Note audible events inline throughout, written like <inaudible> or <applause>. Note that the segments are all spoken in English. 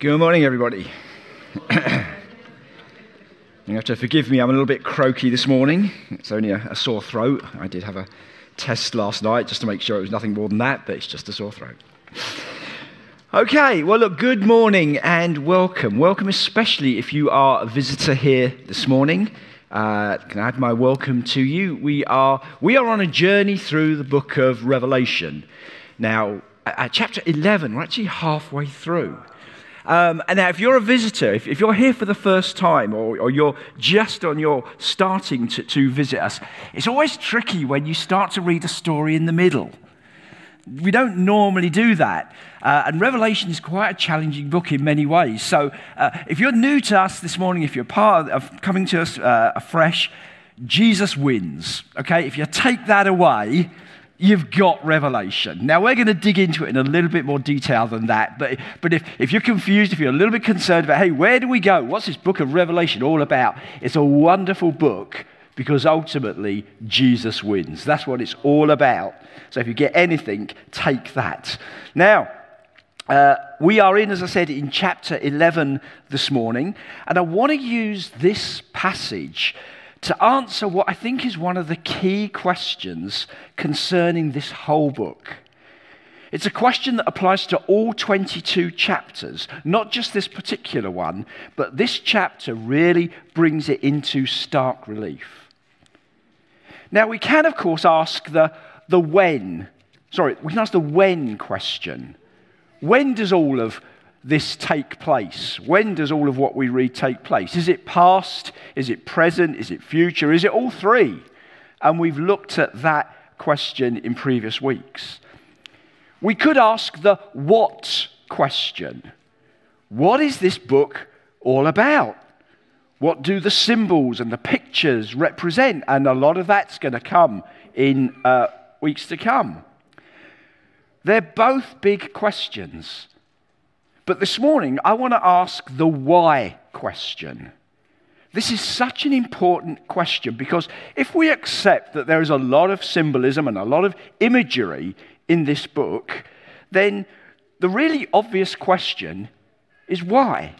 Good morning, everybody. <clears throat> you have to forgive me, I'm a little bit croaky this morning. It's only a, a, sore throat. I did have a test last night just to make sure it was nothing more than that, but it's just a sore throat. Okay, well, look, good morning and welcome. Welcome, especially if you are a visitor here this morning. Uh, can I add my welcome to you? We are, we are on a journey through the book of Revelation. Now, at chapter 11, we're actually halfway through. Um, and now, if you're a visitor, if, if, you're here for the first time, or, or you're just on your starting to, to visit us, it's always tricky when you start to read a story in the middle. We don't normally do that. Uh, and Revelation is quite a challenging book in many ways. So, uh, if you're new to us this morning, if you're part of coming to us uh, afresh, Jesus wins. Okay? If you take that away, you've got revelation. Now, we're going to dig into it in a little bit more detail than that. But, but if, if you're confused, if you're a little bit concerned about, hey, where do we go? What's this book of Revelation all about? It's a wonderful book because ultimately Jesus wins. That's what it's all about. So if you get anything, take that. Now, uh, we are in, as I said, in chapter 11 this morning, and I want to use this passage to answer what I think is one of the key questions concerning this whole book. It's a question that applies to all 22 chapters, not just this particular one, but this chapter really brings it into stark relief. Now, we can, of course, ask the, the when. Sorry, we can ask the when question. When does all of this take place? When does all of what we read take place? Is it past? Is it present? Is it future? Is it all three? And we've looked at that question in previous weeks. We could ask the what question. What is this book all about? What do the symbols and the pictures represent? And a lot of that's going to come in uh, weeks to come. They're both big questions. But this morning, I want to ask the why question. This is such an important question because if we accept that there is a lot of symbolism and a lot of imagery in this book, then the really obvious question is why?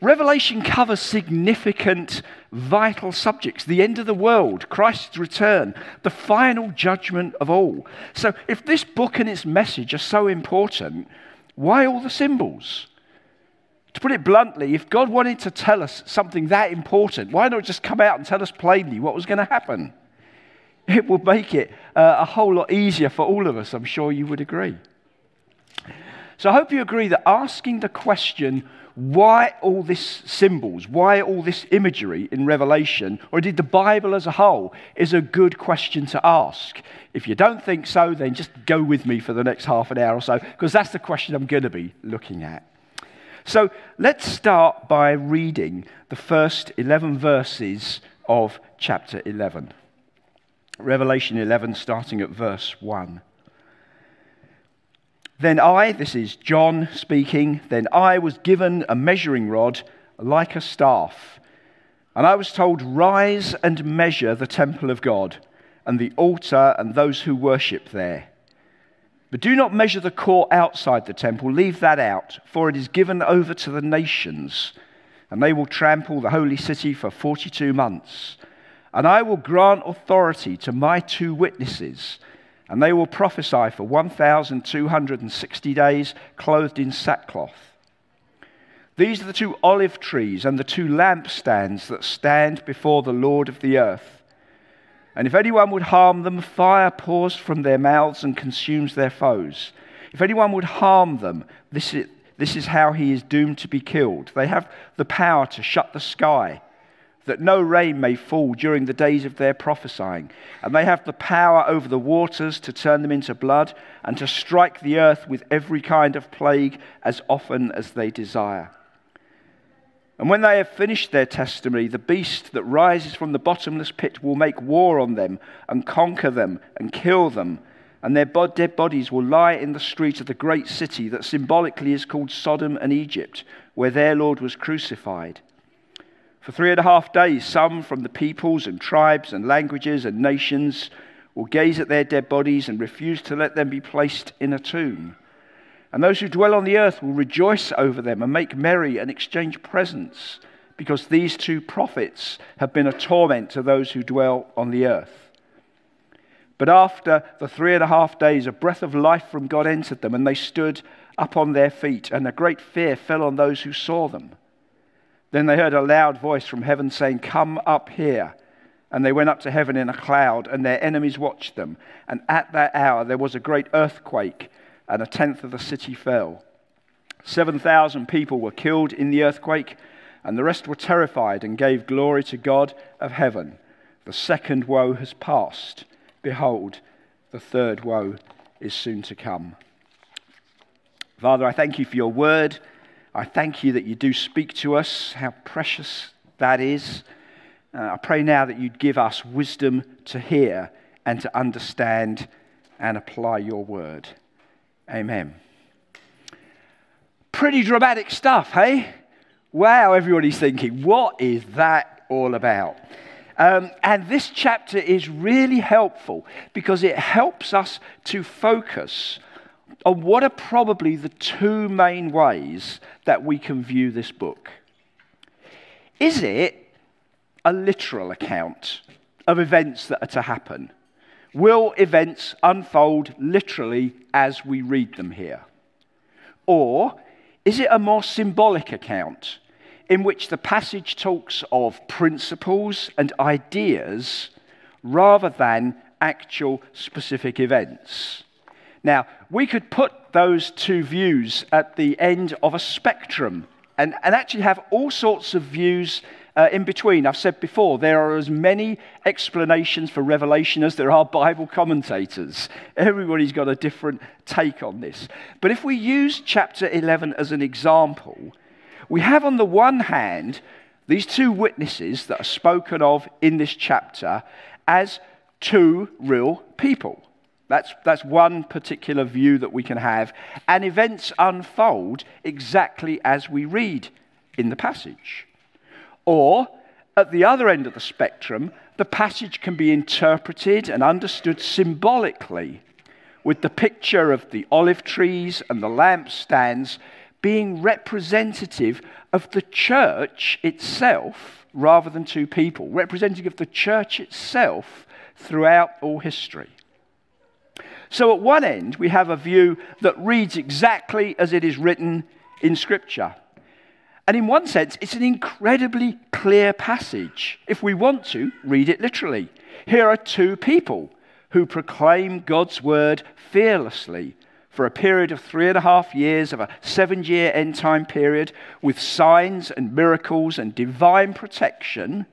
Revelation covers significant, vital subjects the end of the world, Christ's return, the final judgment of all. So, if this book and its message are so important, why all the symbols? To put it bluntly, if God wanted to tell us something that important, why not just come out and tell us plainly what was going to happen? <laughs> It would make it uh, a whole lot easier for all of us. I'm sure you would agree. So I hope you agree that asking the question, why all these symbols, why all this imagery in Revelation, or indeed the Bible as a whole, is a good question to ask. If you don't think so, then just go with me for the next half an hour or so, because that's the question I'm going to be looking at. So let's start by reading the first 11 verses of chapter 11. Revelation 11, starting at verse 1. Then I, this is John speaking, then I was given a measuring rod like a staff. And I was told, Rise and measure the temple of God, and the altar, and those who worship there. But do not measure the court outside the temple, leave that out, for it is given over to the nations, and they will trample the holy city for 42 months. And I will grant authority to my two witnesses and they will prophesy for 1,260 days, clothed in sackcloth. These are the two olive trees and the two lampstands that stand before the Lord of the earth. And if anyone would harm them, fire pours from their mouths and consumes their foes. If anyone would harm them, this is, this is how he is doomed to be killed. They have the power to shut the sky that no rain may fall during the days of their prophesying. And they have the power over the waters to turn them into blood and to strike the earth with every kind of plague as often as they desire. And when they have finished their testimony, the beast that rises from the bottomless pit will make war on them and conquer them and kill them. And their dead bodies will lie in the street of the great city that symbolically is called Sodom and Egypt, where their Lord was crucified. For three and a half days, some from the peoples and tribes and languages and nations will gaze at their dead bodies and refuse to let them be placed in a tomb. And those who dwell on the earth will rejoice over them and make merry and exchange presents, because these two prophets have been a torment to those who dwell on the earth. But after the three and a half days, a breath of life from God entered them, and they stood up on their feet, and a great fear fell on those who saw them. Then they heard a loud voice from heaven saying, Come up here. And they went up to heaven in a cloud, and their enemies watched them. And at that hour there was a great earthquake and a tenth of the city fell. 7,000 people were killed in the earthquake, and the rest were terrified and gave glory to God of heaven. The second woe has passed. Behold, the third woe is soon to come. Father, I thank you for your word. I thank you that you do speak to us, how precious that is. Uh, I pray now that you'd give us wisdom to hear and to understand and apply your word. Amen. Pretty dramatic stuff, hey? Wow, everybody's thinking, what is that all about? Um, and this chapter is really helpful because it helps us to focus on what are probably the two main ways that we can view this book. Is it a literal account of events that are to happen? Will events unfold literally as we read them here? Or is it a more symbolic account in which the passage talks of principles and ideas rather than actual specific events? Now, we could put those two views at the end of a spectrum and, and actually have all sorts of views uh, in between. I've said before, there are as many explanations for Revelation as there are Bible commentators. Everybody's got a different take on this. But if we use chapter 11 as an example, we have on the one hand these two witnesses that are spoken of in this chapter as two real people. That's, that's one particular view that we can have. And events unfold exactly as we read in the passage. Or, at the other end of the spectrum, the passage can be interpreted and understood symbolically, with the picture of the olive trees and the lampstands being representative of the church itself rather than two people, representative of the church itself throughout all history. So, at one end, we have a view that reads exactly as it is written in Scripture. And in one sense, it's an incredibly clear passage if we want to read it literally. Here are two people who proclaim God's word fearlessly for a period of three and a half years of a seven year end time period with signs and miracles and divine protection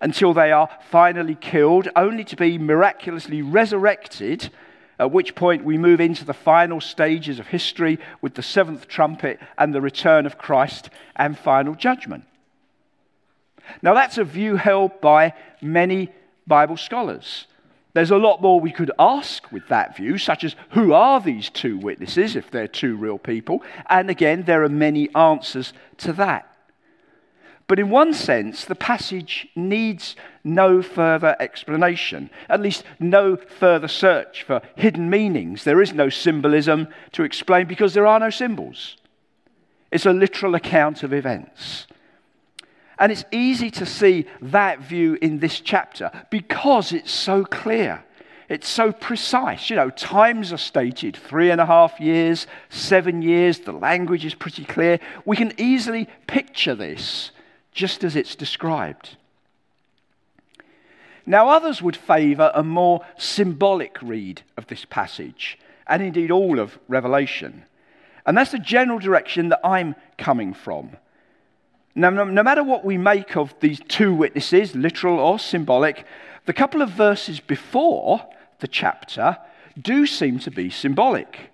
until they are finally killed, only to be miraculously resurrected at which point we move into the final stages of history with the seventh trumpet and the return of Christ and final judgment. Now, that's a view held by many Bible scholars. There's a lot more we could ask with that view, such as who are these two witnesses, if they're two real people? And again, there are many answers to that. But in one sense, the passage needs no further explanation, at least no further search for hidden meanings. There is no symbolism to explain because there are no symbols. It's a literal account of events. And it's easy to see that view in this chapter because it's so clear. It's so precise. You know, times are stated three and a half years, seven years. The language is pretty clear. We can easily picture this just as it's described. Now, others would favour a more symbolic read of this passage, and indeed all of Revelation. And that's the general direction that I'm coming from. Now, no, matter what we make of these two witnesses, literal or symbolic, the couple of verses before the chapter do seem to be symbolic.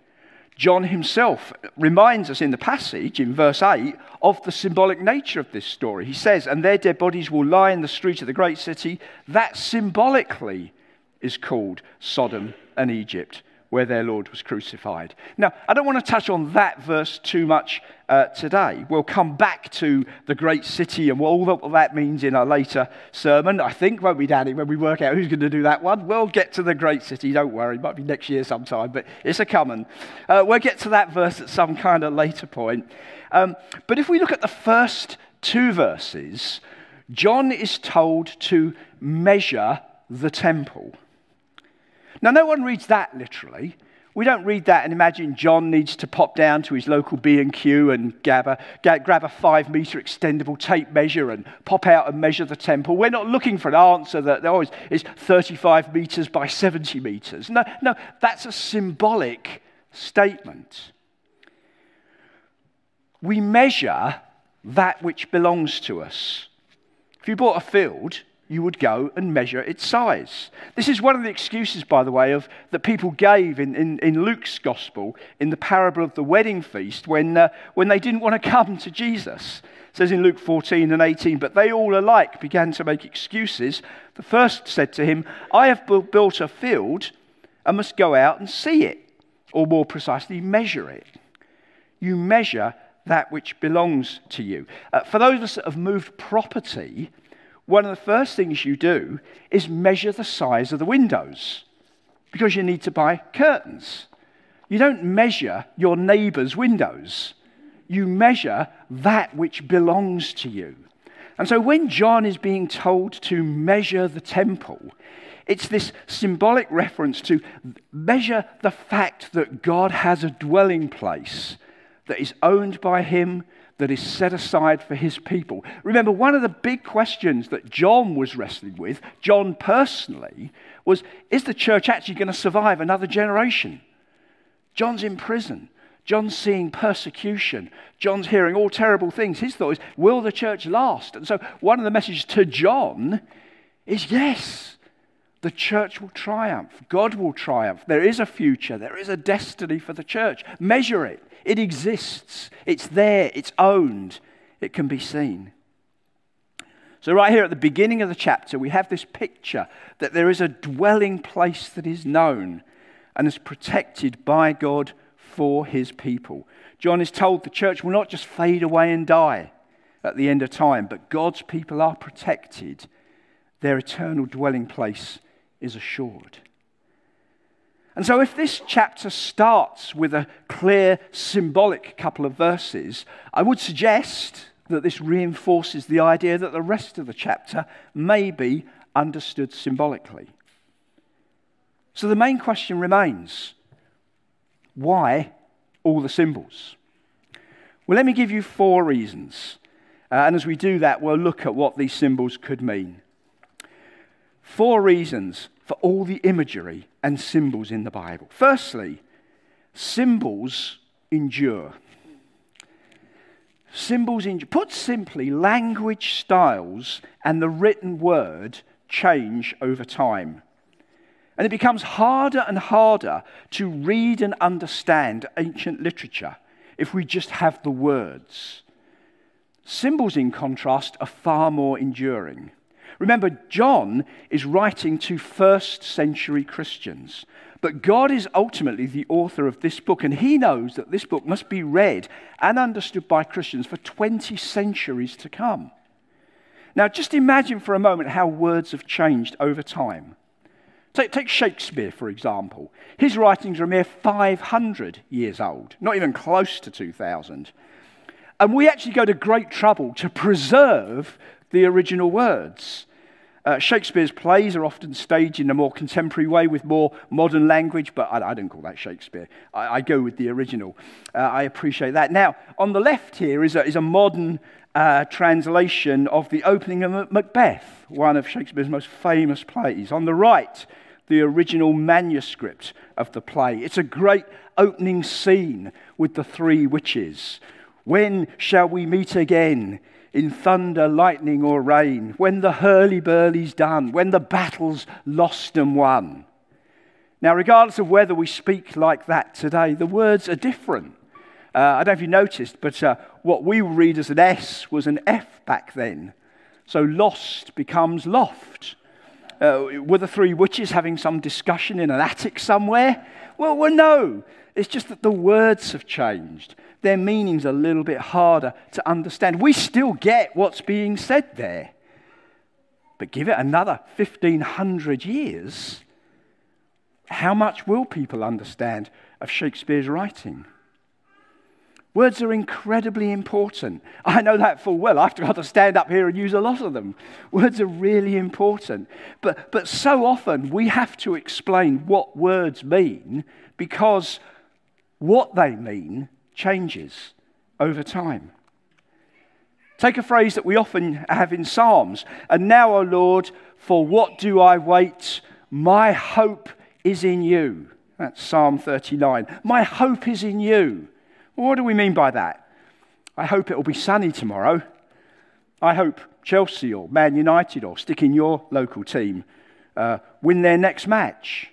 John himself reminds us in the passage, in verse 8, of the symbolic nature of this story. He says, And their dead bodies will lie in the street of the great city. That symbolically is called Sodom and Egypt, where their Lord was crucified. Now, I don't want to touch on that verse too much uh, today. We'll come back to the great city and what all that means in a later sermon, I think, won't we, Danny, when we work out who's going to do that one? We'll get to the great city, don't worry. It might be next year sometime, but it's a coming. Uh, we'll get to that verse at some kind of later point. Um, but if we look at the first two verses, John is told to measure the temple. Now, no one reads that literally. We don't read that and imagine John needs to pop down to his local B&Q and grab a, grab a five meter extendable tape measure and pop out and measure the temple. We're not looking for an answer that oh, always is 35 meters by 70 meters. No, no, that's a symbolic statement. We measure that which belongs to us. If you bought a field, you would go and measure its size. This is one of the excuses, by the way, of, that people gave in, in, in Luke's gospel in the parable of the wedding feast when, uh, when they didn't want to come to Jesus. It says in Luke 14 and 18, but they all alike began to make excuses. The first said to him, I have built a field and must go out and see it, or more precisely, measure it. You measure that which belongs to you. Uh, for those of us that have moved property, one of the first things you do is measure the size of the windows because you need to buy curtains. You don't measure your neighbour's windows, you measure that which belongs to you. And so when John is being told to measure the temple, it's this symbolic reference to measure the fact that God has a dwelling place that is owned by him, that is set aside for his people. Remember, one of the big questions that John was wrestling with, John personally, was is the church actually going to survive another generation? John's in prison. John's seeing persecution. John's hearing all terrible things. His thought is, will the church last? And so, one of the messages to John is yes, the church will triumph. God will triumph. There is a future. There is a destiny for the church. Measure it. It exists, it's there, it's owned, it can be seen. So, right here at the beginning of the chapter, we have this picture that there is a dwelling place that is known and is protected by God for his people. John is told the church will not just fade away and die at the end of time, but God's people are protected. Their eternal dwelling place is assured. And so, if this chapter starts with a clear symbolic couple of verses, I would suggest that this reinforces the idea that the rest of the chapter may be understood symbolically. So, the main question remains why all the symbols? Well, let me give you four reasons. Uh, and as we do that, we'll look at what these symbols could mean. Four reasons for all the imagery and symbols in the Bible. Firstly, symbols endure. Symbols endure. Put simply, language styles and the written word change over time. And it becomes harder and harder to read and understand ancient literature if we just have the words. Symbols, in contrast, are far more enduring. Remember, John is writing to first century Christians. But God is ultimately the author of this book, and He knows that this book must be read and understood by Christians for 20 centuries to come. Now, just imagine for a moment how words have changed over time. Take, take Shakespeare, for example. His writings are a mere 500 years old, not even close to 2,000. And we actually go to great trouble to preserve the original words. Uh, Shakespeare's plays are often staged in a more contemporary way with more modern language, but I, I don't call that Shakespeare. I, I go with the original. Uh, I appreciate that. Now, on the left here is a, is a modern uh, translation of the opening of Macbeth, one of Shakespeare's most famous plays. On the right, the original manuscript of the play. It's a great opening scene with the three witches. When shall we meet again? In thunder, lightning, or rain, when the hurly-burly's done, when the battle's lost and won. Now, regardless of whether we speak like that today, the words are different. Uh, I don't know if you noticed, but uh, what we read as an S was an F back then. So lost becomes loft. Uh, were the three witches having some discussion in an attic somewhere? Well, well, no. It's just that the words have changed. Their meaning's a little bit harder to understand. We still get what's being said there. But give it another 1500 years, how much will people understand of Shakespeare's writing? Words are incredibly important. I know that full well. I've got to stand up here and use a lot of them. Words are really important. But, but so often we have to explain what words mean because what they mean changes over time. Take a phrase that we often have in Psalms. And now, O Lord, for what do I wait? My hope is in you. That's Psalm 39. My hope is in you. What do we mean by that? I hope it will be sunny tomorrow. I hope Chelsea or Man United or stick in your local team uh, win their next match.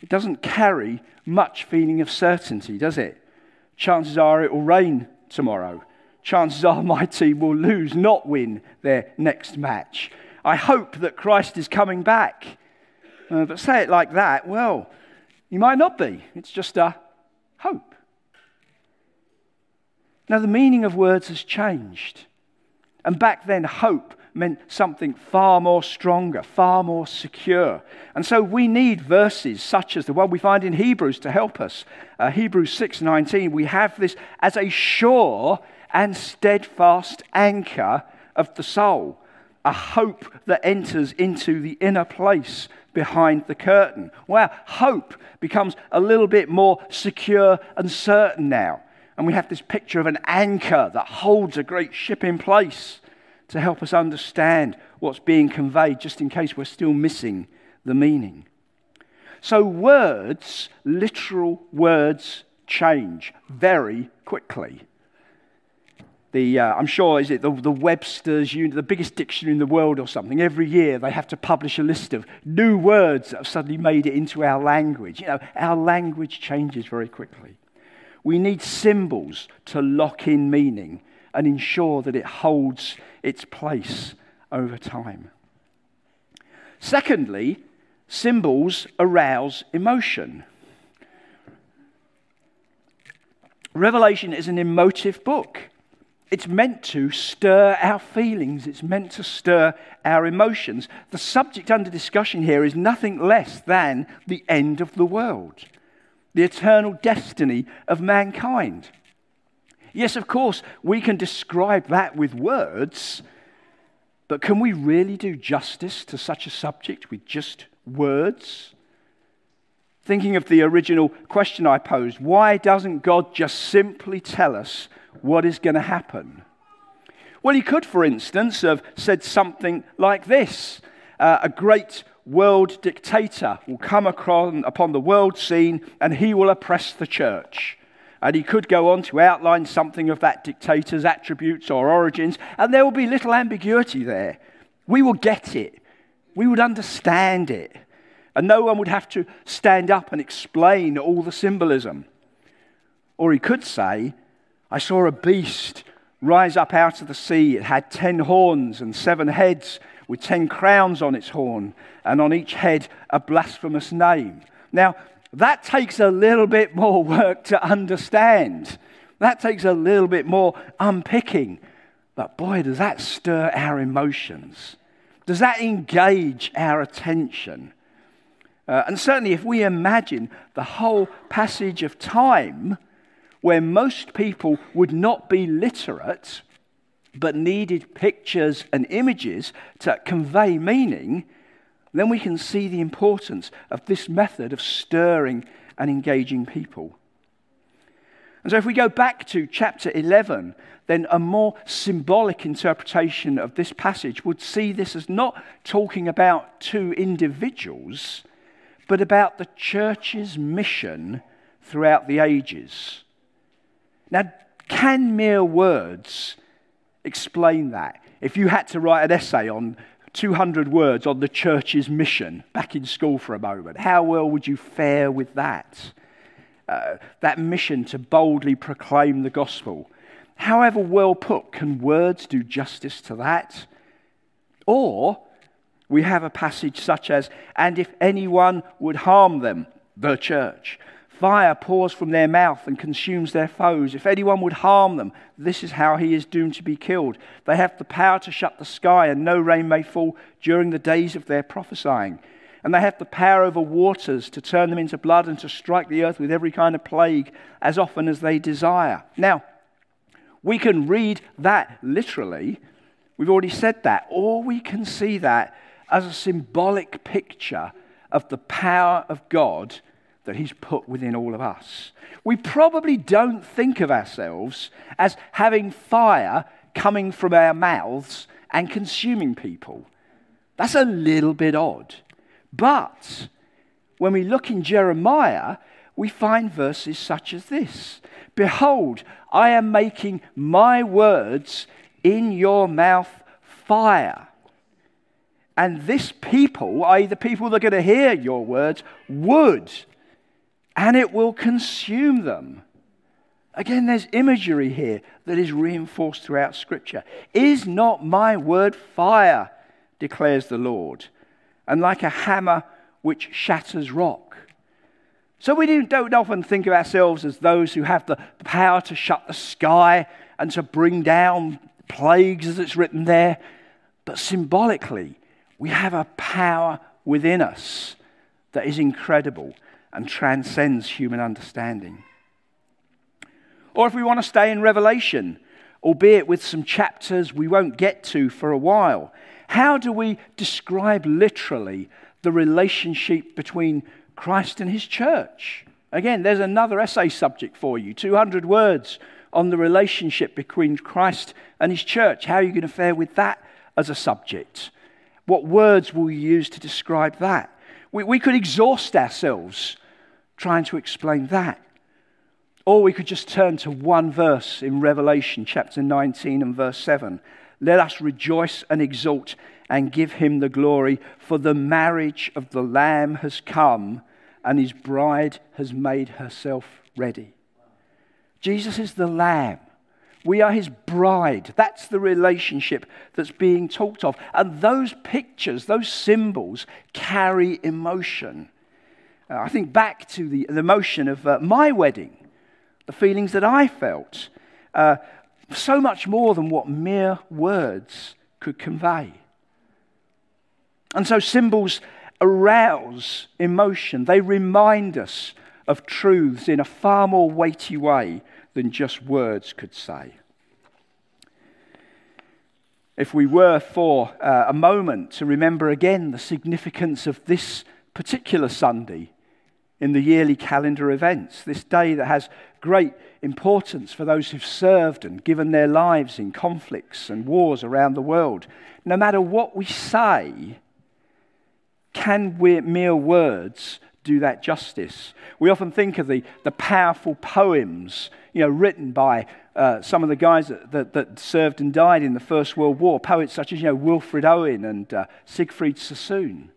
It doesn't carry much feeling of certainty, does it? Chances are it will rain tomorrow. Chances are <laughs> my team will lose, not win their next match. I hope that Christ is coming back. Uh, but say it like that, well, he might not be. It's just a hope. Now, the meaning of words has changed. And back then, hope meant something far more stronger, far more secure. And so we need verses such as the one we find in Hebrews to help us. Uh, Hebrews 6:19, we have this as a sure and steadfast anchor of the soul, a hope that enters into the inner place behind the curtain. where hope becomes a little bit more secure and certain now. And we have this picture of an anchor that holds a great ship in place to help us understand what's being conveyed, just in case we're still missing the meaning. So, words, literal words, change very quickly. The, uh, I'm sure, is it the, the Webster's, the biggest dictionary in the world or something? Every year they have to publish a list of new words that have suddenly made it into our language. You know, our language changes very quickly. We need symbols to lock in meaning and ensure that it holds its place over time. Secondly, symbols arouse emotion. Revelation is an emotive book. It's meant to stir our feelings, it's meant to stir our emotions. The subject under discussion here is nothing less than the end of the world the eternal destiny of mankind. Yes, of course, we can describe that with words, but can we really do justice to such a subject with just words? Thinking of the original question I posed, why doesn't God just simply tell us what is going to happen? Well, he could, for instance, have said something like this uh, A great world dictator will come upon the world scene and he will oppress the church. And he could go on to outline something of that dictator's attributes or origins, and there will be little ambiguity there. We will get it, we would understand it, and no one would have to stand up and explain all the symbolism. Or he could say, I saw a beast rise up out of the sea. It had ten horns and seven heads with ten crowns on its horn, and on each head a blasphemous name. Now, that takes a little bit more <laughs> work to understand. That takes a little bit more unpicking. But boy, does that stir our emotions. Does that engage our attention? Uh, and certainly, if we imagine the whole passage of time where most people would not be literate, but needed pictures and images to convey meaning, then we can see the importance of this method of stirring and engaging people. And so, if we go back to chapter 11, then a more symbolic interpretation of this passage would see this as not talking about two individuals, but about the church's mission throughout the ages. Now, can mere words explain that. If you had to write an essay on 200 words on the church's mission back in school for a moment, how well would you fare with that? Uh, that mission to boldly proclaim the gospel. However well put, can words do justice to that? Or We have a passage such as, And if anyone would harm them, the church, fire pours from their mouth and consumes their foes. If anyone would harm them, this is how he is doomed to be killed. They have the power to shut the sky, and no rain may fall during the days of their prophesying. And they have the power over waters to turn them into blood and to strike the earth with every kind of plague as often as they desire. Now, we can read that literally. We've already said that. Or we can see that as a symbolic picture of the power of God that He's put within all of us. We probably don't think of ourselves as having fire coming from our mouths and consuming people. That's a little bit odd. But when we look in Jeremiah, we find verses such as this Behold, I am making my words in your mouth fire and this people, i.e., the people that are going to hear your words, would, and it will consume them. Again, there's imagery here that is reinforced throughout Scripture. Is not my word fire, declares the Lord, and like a hammer which shatters rock? So we don't often think of ourselves as those who have the power to shut the sky and to bring down plagues, as it's written there. But symbolically, we have a power within us that is incredible and transcends human understanding. Or if we want to stay in Revelation, albeit with some chapters we won't get to for a while, how do we describe literally the relationship between Christ and his church? Again, there's another essay subject for you 200 words on the relationship between Christ and his church. How are you going to fare with that as a subject? What words will you use to describe that? We, we could exhaust ourselves trying to explain that. Or we could just turn to one verse in Revelation chapter 19 and verse 7. Let us rejoice and exult and give him the glory, for the marriage of the Lamb has come, and his bride has made herself ready. Jesus is the Lamb. We are his bride. That's the relationship that's being talked of. And those pictures, those symbols, carry emotion. Uh, I think back to the, the emotion of uh, my wedding, the feelings that I felt, uh, so much more than what mere words could convey. And so symbols arouse emotion, they remind us of truths in a far more weighty way than just words could say. If we were for uh, a moment to remember again the significance of this particular Sunday in the yearly calendar events, this day that has great importance for those who've served and given their lives in conflicts and wars around the world, no matter what we say, can we, mere words do that justice. We often think of the, the powerful poems you know, written by uh, some of the guys that, that, that, served and died in the First World War, poets such as you know, Wilfred Owen and uh, Siegfried Sassoon.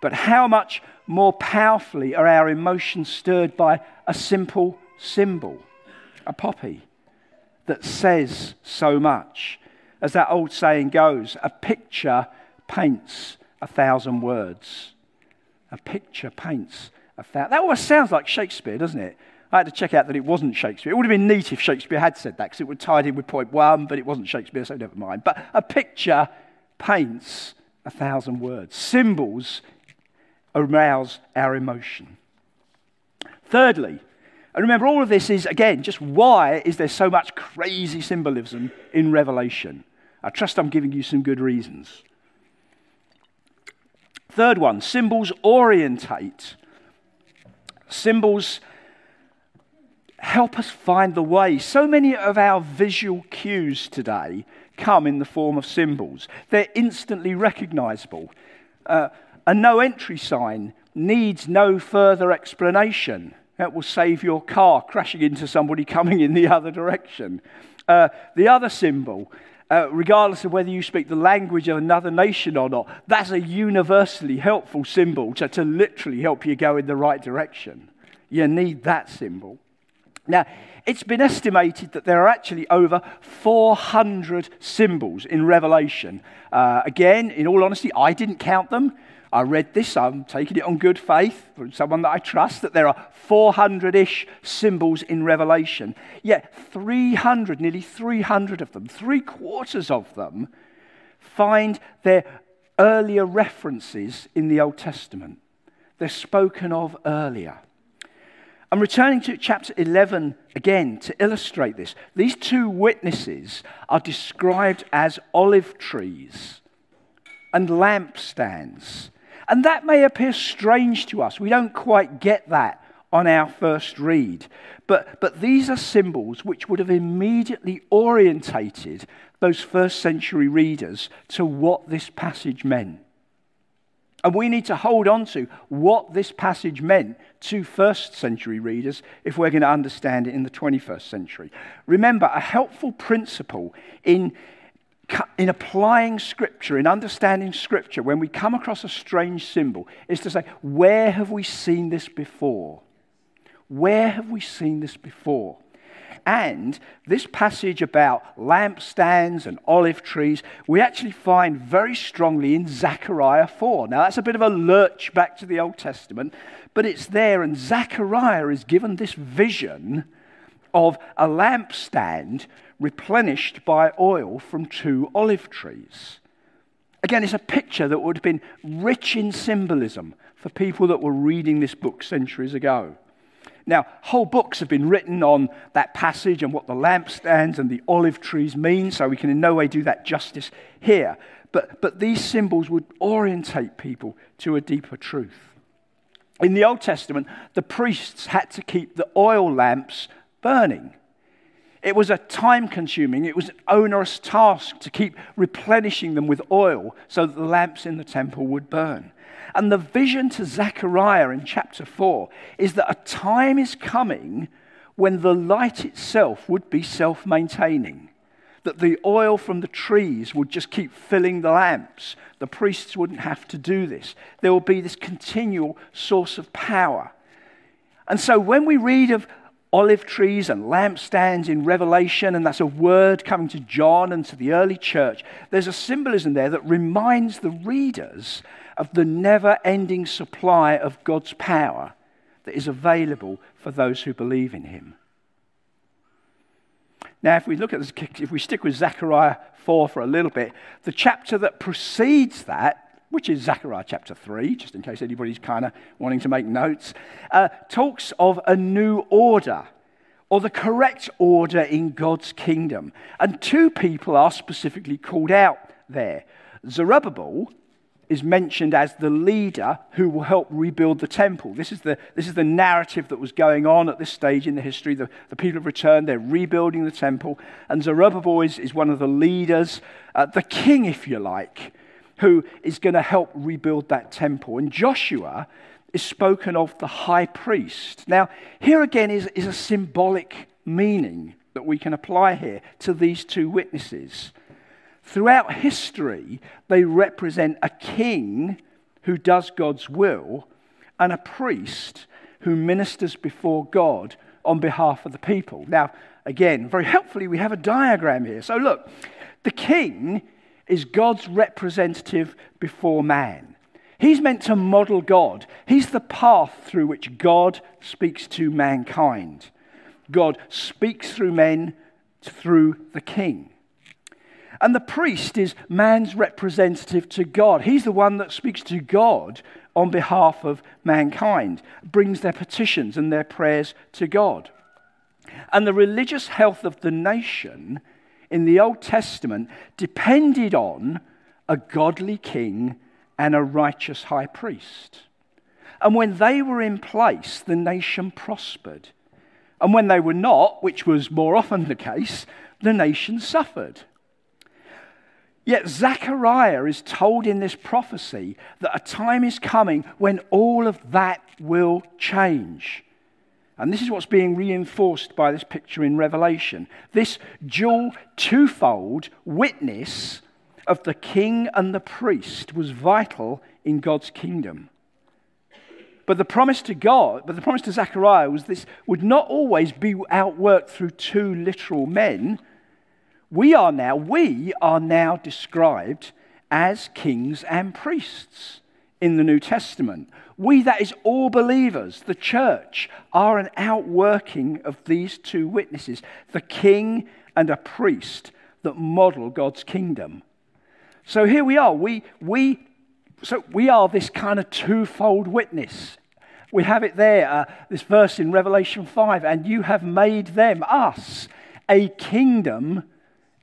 But how much more powerfully are our emotions stirred by a simple symbol, a poppy, that says so much? As that old saying goes, a picture paints a thousand words a picture paints a thousand. That almost sounds like Shakespeare, doesn't it? I had to check out that it wasn't Shakespeare. It would have been neat if Shakespeare had said that because it would tie in with point one, but it wasn't Shakespeare, so never mind. But a picture paints a thousand words. Symbols arouse our emotion. Thirdly, and remember, all of this is, again, just why is there so much crazy symbolism in Revelation? I trust I'm giving you some good reasons. Third one symbols orientate. Symbols help us find the way. So many of our visual cues today come in the form of symbols, they're instantly recognizable. Uh, a no entry sign needs no further explanation. That will save your car crashing into somebody <laughs> coming in the other direction. Uh, the other symbol uh, regardless of whether you speak the language of another nation or not, that's a universally helpful symbol to, to literally help you go in the right direction. You need that symbol. Now, it's been estimated that there are actually over 400 symbols in Revelation. Uh, again, in all honesty, I didn't count them. I read this, I'm taking it on good faith from someone that I trust, that there are 400 ish symbols in Revelation. Yet 300, nearly 300 of them, three quarters of them, find their earlier references in the Old Testament. They're spoken of earlier. I'm returning to chapter 11 again to illustrate this. These two witnesses are described as olive trees and lampstands. And that may appear strange to us. We don't quite get that on our first read. But, but these are symbols which would have immediately orientated those first century readers to what this passage meant. And we need to hold on to what this passage meant to first century readers if we're going to understand it in the 21st century. Remember, a helpful principle in in applying Scripture, in understanding Scripture, when we come across a strange symbol, is to say, where have we seen this before? Where have we seen this before? And this passage about lampstands and olive trees, we actually find very strongly in Zechariah 4. Now, that's a bit of a lurch back to the Old Testament, but it's there, and Zechariah is given this vision of a lampstand replenished by oil from two olive trees. Again, it's a picture that would have been rich in symbolism for people that were reading this book centuries ago. Now, whole books have been written on that passage and what the lampstands and the olive trees mean, so we can in no way do that justice here. But, but these symbols would orientate people to a deeper truth. In the Old Testament, the priests had to keep the oil lamps burning. It was a time consuming, it was an onerous task to keep replenishing them with oil so that the lamps in the temple would burn. And the vision to Zechariah in chapter 4 is that a time is coming when the light itself would be self maintaining. That the oil from the trees would just keep filling the lamps. The priests wouldn't have to do this. There will be this continual source of power. And so when we read of olive trees and lampstands in Revelation, and that's a word coming to John and to the early church. There's a symbolism there that reminds the readers of the never ending supply of God's power that is available for those who believe in Him. Now, if we look at this, if we stick with Zechariah 4 for a little bit, the chapter that precedes that which is Zechariah chapter 3, just in case anybody's kind of wanting to make notes, uh, talks of a new order or the correct order in God's kingdom. And two people are specifically called out there. Zerubbabel is mentioned as the leader who will help rebuild the temple. This is the, this is the narrative that was going on at this stage in the history. The, the people have returned, they're rebuilding the temple, and Zerubbabel is, is one of the leaders, uh, the king, if you like, who is going to help rebuild that temple. And Joshua is spoken of the high priest. Now, here again is, is a symbolic meaning that we can apply here to these two witnesses. Throughout history, they represent a king who does God's will and a priest who ministers before God on behalf of the people. Now, again, very helpfully, we have a diagram here. So, look, the king is God's representative before man. He's meant to model God. He's the path through which God speaks to mankind. God speaks through men through the king. And the priest is man's representative to God. He's the one that speaks to God on behalf of mankind, brings their petitions and their prayers to God. And the religious health of the nation in the Old Testament depended on a godly king and a righteous high priest. And when they were in place, the nation prospered. And when they were not, which was more often the case, the nation suffered. Yet Zechariah is told in this prophecy that a time is coming when all of that will change. And this is what's being reinforced by this picture in Revelation. This dual, twofold witness of the king and the priest was vital in God's kingdom. But the promise to God, but the promise to Zechariah was this would not always be outworked through two literal men. We are now, we are now described as kings and priests in the New Testament. We, that is, all believers, the church, are an outworking of these two witnesses the king and a priest that model God's kingdom. So here we are. We, we, so we are this kind of twofold witness. We have it there, uh, this verse in Revelation 5 and you have made them, us, a kingdom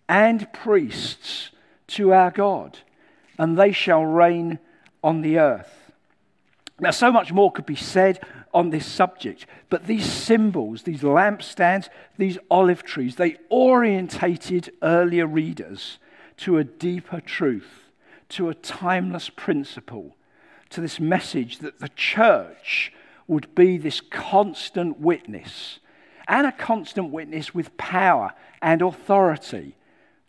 and priests to our God, and they shall reign on the earth. Now, so much more could be said on this subject, but these symbols, these lampstands, these olive trees, they orientated earlier readers to a deeper truth, to a timeless principle, to this message that the church would be this constant witness and a constant witness with power and authority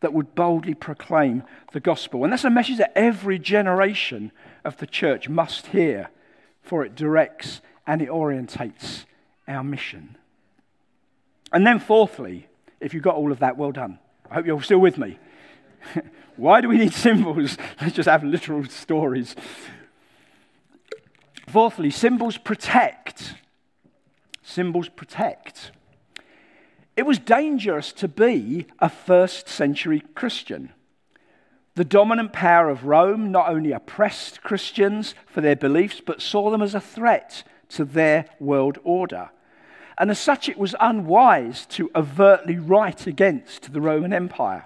that would boldly proclaim the gospel. And that's a message that every generation of the church must hear, for it directs and it orientates our mission. And then, fourthly, if you've got all of that, well done. I hope you're still with me. <laughs> Why do we need symbols? <laughs> Let's just have literal stories. Fourthly, symbols protect. Symbols protect. It was dangerous to be a first century Christian. The dominant power of Rome not only oppressed Christians for their beliefs, but saw them as a threat to their world order. And as such, it was unwise to overtly write against the Roman Empire.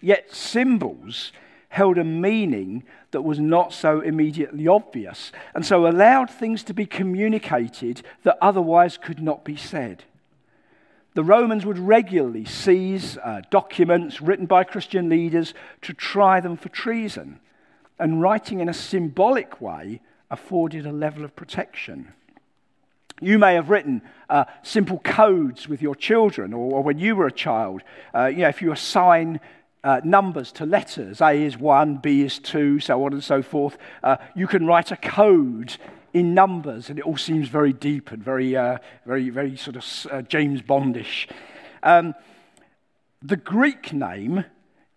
Yet symbols held a meaning that was not so immediately obvious, and so allowed things to be communicated that otherwise could not be said. The Romans would regularly seize uh, documents written by Christian leaders to try them for treason, and writing in a symbolic way afforded a level of protection. You may have written uh, simple codes with your children, or, or, when you were a child. Uh, you know, if you assign uh, numbers to letters, A is one, B is two, so on and so forth, uh, you can write a code in numbers, and it all seems very deep and very, uh, very, very sort of uh, James Bondish. Um, the Greek name,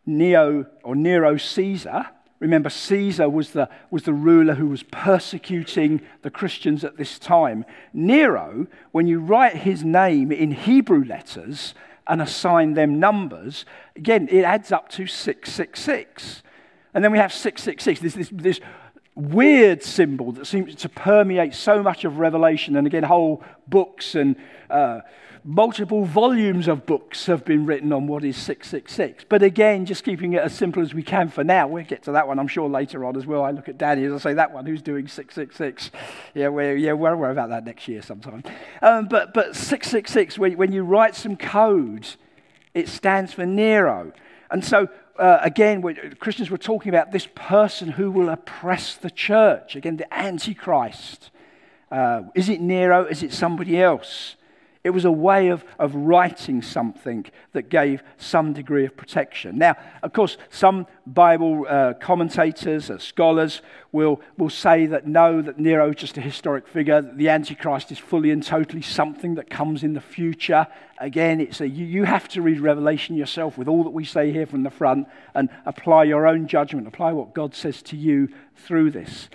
Neo or Nero Caesar, Remember, Caesar was the, was the ruler who was persecuting the Christians at this time. Nero, when you write his name in Hebrew letters and assign them numbers, again, it adds up to 666. And then we have 666, this, weird symbol that seems to permeate so much of Revelation, and again, whole books and uh, multiple volumes of books have been written on what is 666. But again, just keeping it as simple as we can for now. We'll get to that one, I'm sure, later on as well. I look at Danny as I say, that one, who's doing 666? Yeah, we're, yeah, we'll worry about that next year sometime. Um, but, but 666, when, when you write some code, it stands for Nero. And so, uh, again, Christians were talking about this person who will oppress the church. Again, the Antichrist. Uh, is it Nero? Is it somebody else? It was a way of, of writing something that gave some degree of protection. Now, of course, some Bible uh, commentators, uh, scholars, will, will say that no, that Nero is just a historic figure, that the Antichrist is fully and totally something that comes in the future. Again, it's a, you, you have to read Revelation yourself with all that we say here from the front and apply your own judgment, apply what God says to you through this.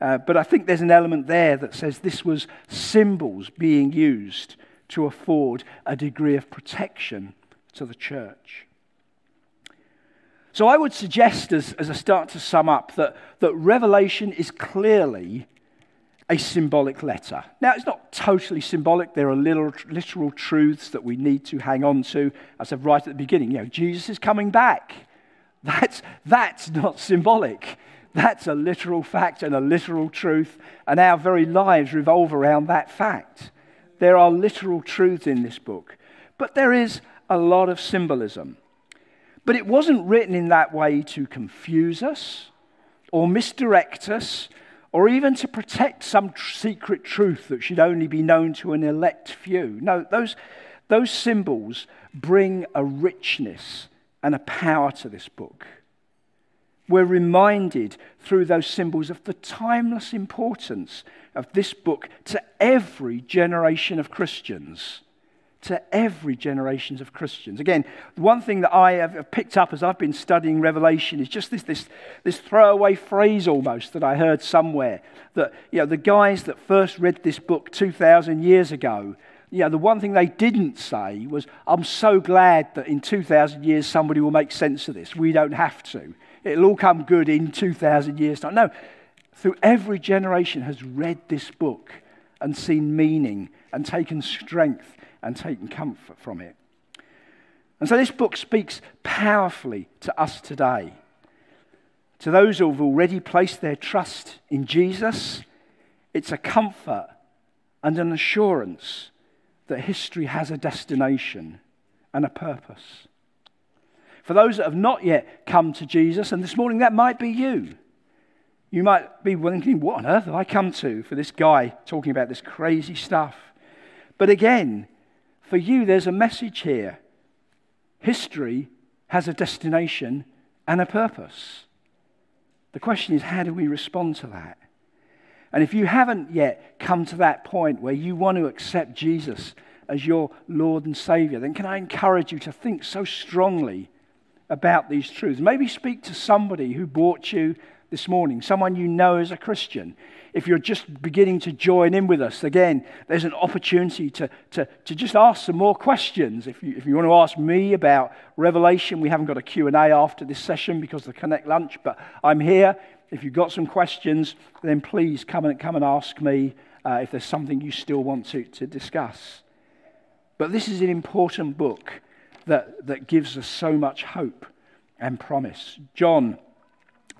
Uh, but I think there's an element there that says this was symbols being used to afford a degree of protection to the church. So I would suggest, as, as I start to sum up, that, that Revelation is clearly a symbolic letter. Now, it's not totally symbolic. There are little, literal truths that we need to hang on to. As I said right at the beginning, you know, Jesus is coming back. <laughs> That's, that's not symbolic. That's a literal fact and a literal truth, and our very lives revolve around that fact. There are literal truths in this book, but there is a lot of symbolism. But it wasn't written in that way to confuse us or misdirect us or even to protect some tr- secret truth that should only be known to an elect few. No, those, those symbols bring a richness and a power to this book. We're reminded through those symbols of the timeless importance of this book to every generation of Christians. To every generation of Christians. Again, one thing that I have picked up as I've been studying Revelation is just this, this, this throwaway phrase almost that I heard somewhere that you know, the guys that first read this book 2,000 years ago, you know, the one thing they didn't say was, I'm so glad that in 2,000 years somebody will make sense of this. We don't have to. It'll all come good in 2,000 years' time. No, through every generation has read this book and seen meaning and taken strength and taken comfort from it. And so this book speaks powerfully to us today. To those who have already placed their trust in Jesus, it's a comfort and an assurance that history has a destination and a purpose. For those that have not yet come to Jesus, and this morning that might be you, you might be wondering, what on earth have I come to for this guy talking about this crazy stuff? But again, for you, there's a message here. History has a destination and a purpose. The question is, how do we respond to that? And if you haven't yet come to that point where you want to accept Jesus as your Lord and Savior, then can I encourage you to think so strongly about these truths? Maybe speak to somebody who brought you this morning, someone you know as a Christian. If you're just beginning to join in with us, again, there's an opportunity to, to, to just ask some more questions. If you, if you want to ask me about Revelation, we haven't got a Q&A after this session because of the Connect lunch, but I'm here. If you've got some questions, then please come and, come and ask me uh, if there's something you still want to, to discuss. But this is an important book that, that gives us so much hope and promise. John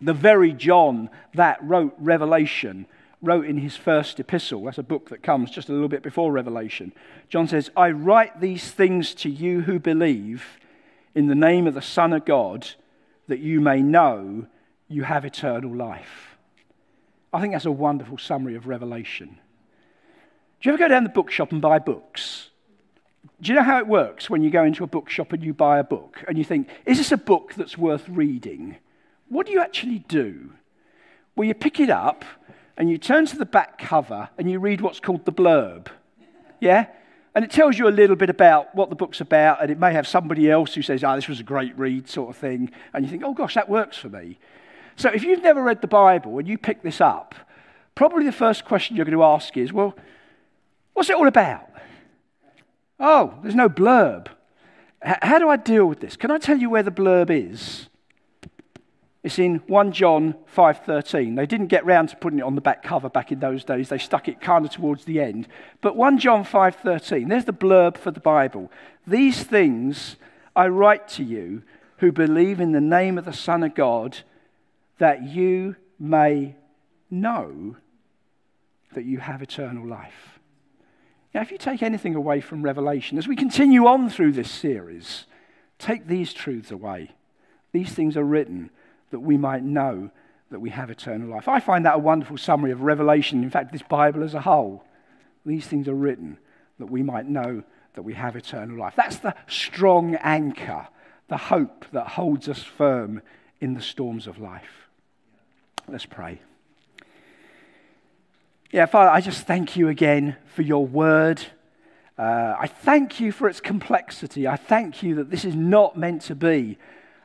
the very John that wrote Revelation wrote in his first epistle. That's a book that comes just a little bit before Revelation. John says, I write these things to you who believe in the name of the Son of God, that you may know you have eternal life. I think that's a wonderful summary of Revelation. Do you ever go down the bookshop and buy books? Do you know how it works when you go into a bookshop and you buy a book and you think, is this a book that's worth reading? what do you actually do? Well, you pick it up and you turn to the back cover and you read what's called the blurb. Yeah? And it tells you a little bit about what the book's about, and it may have somebody else who says, oh, this was a great read, sort of thing. And you think, oh, gosh, that works for me. So if you've never read the Bible and you pick this up, probably the first question you're going to ask is, well, what's it all about? Oh, there's no blurb. H- how do I deal with this? Can I tell you where the blurb is? It's in 1 John 5:13. They didn't get round to putting it on the back cover back in those days. They stuck it kind of towards the end. But 1 John 5:13, there's the blurb for the Bible. These things I write to you who believe in the name of the Son of God that you may know that you have eternal life. Now, if you take anything away from Revelation, as we continue on through this series, take these truths away. These things are written that we might know that we have eternal life. I find that a wonderful summary of Revelation, in fact, this Bible as a whole. These things are written that we might know that we have eternal life. That's the strong anchor, the hope that holds us firm in the storms of life. Let's pray. Yeah, Father, I just thank you again for your word. Uh, I thank you for its complexity. I thank you that this is not meant to be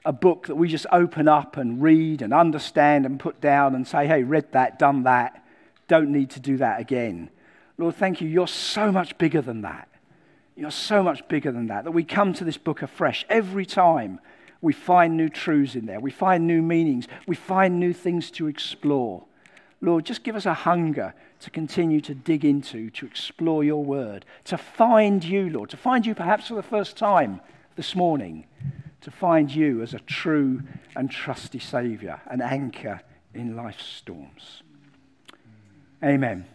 a book that we just open up and read and understand and put down and say, hey, read that, done that, don't need to do that again. Lord, thank you. You're so much bigger than that. You're so much bigger than that, that we come to this book afresh every time. We find new truths in there. We find new meanings. We find new things to explore. Lord, just give us a hunger to continue to dig into, to explore your word, to find you, Lord, to find you perhaps for the first time this morning to find you as a true and trusty Saviour, an anchor in life's storms. Amen.